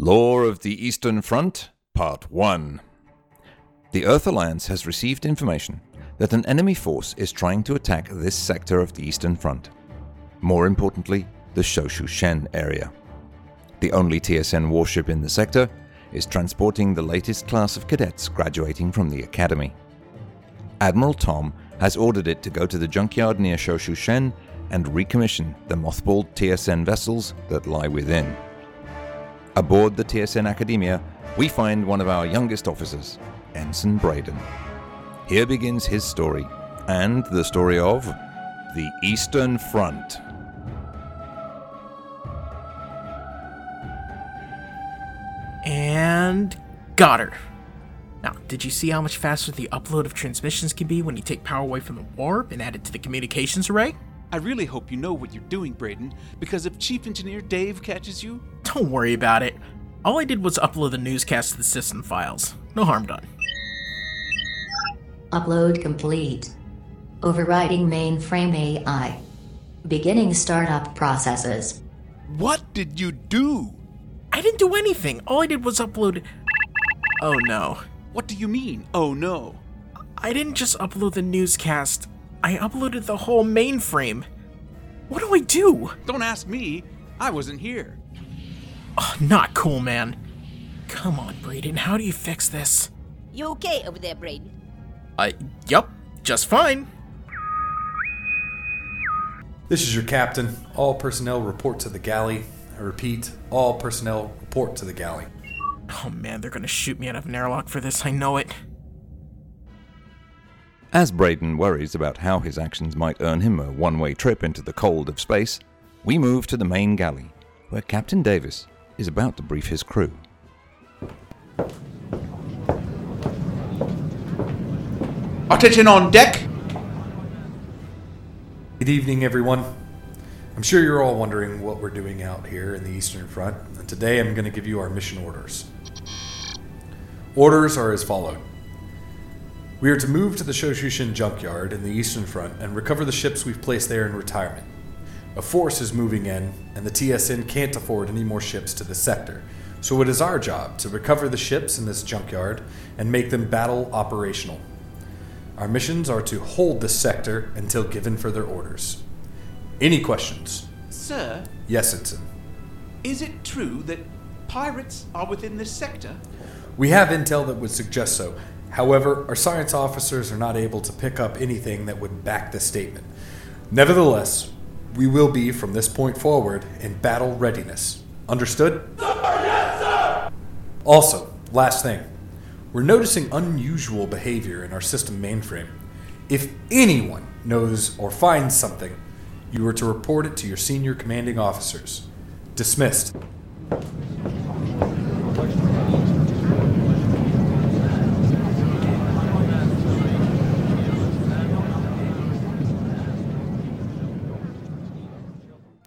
Law of the Eastern Front, Part 1. The Earth Alliance has received information that an enemy force is trying to attack this sector of the Eastern Front. More importantly, the Shoshu Shen area. The only TSN warship in the sector is transporting the latest class of cadets graduating from the academy. Admiral Tom has ordered it to go to the junkyard near Shoshu Shen and recommission the mothballed TSN vessels that lie within. Aboard the TSN Academia, we find one of our youngest officers, Ensign Braden. Here begins his story, and the story of the Eastern Front. And got her. Now, did you see how much faster the upload of transmissions can be when you take power away from the warp and add it to the communications array? I really hope you know what you're doing, Braden, because if Chief Engineer Dave catches you, Don't worry about it. All I did was upload the newscast to the system files. No harm done. Upload complete. Overriding mainframe AI. Beginning startup processes. what did you do? I didn't do anything. All I did was upload. Oh no. What do you mean? Oh no. I didn't just upload the newscast, I uploaded the whole mainframe. What do I do? Don't ask me. I wasn't here. Oh, not cool, man. Come on, Braden, how do you fix this? You okay over there, Braden? I. Yup, just fine. This is your captain. All personnel report to the galley. I repeat, all personnel report to the galley. Oh man, they're gonna shoot me out of an airlock for this, I know it. As Braden worries about how his actions might earn him a one way trip into the cold of space, we move to the main galley, where Captain Davis is about to brief his crew. Attention on deck. Good evening, everyone. I'm sure you're all wondering what we're doing out here in the Eastern Front, and today I'm going to give you our mission orders. Orders are as followed. We are to move to the Shoshushin junkyard in the Eastern Front and recover the ships we've placed there in retirement. A force is moving in, and the TSN can't afford any more ships to this sector, so it is our job to recover the ships in this junkyard and make them battle operational. Our missions are to hold this sector until given further orders. Any questions? Sir, Yes, Ensign. is it true that pirates are within this sector? We have intel that would suggest so. However, our science officers are not able to pick up anything that would back the statement. Nevertheless, we will be, from this point forward, in battle readiness. Understood? Also, last thing. We're noticing unusual behavior in our system mainframe. If anyone knows or finds something, you are to report it to your senior commanding officers. Dismissed.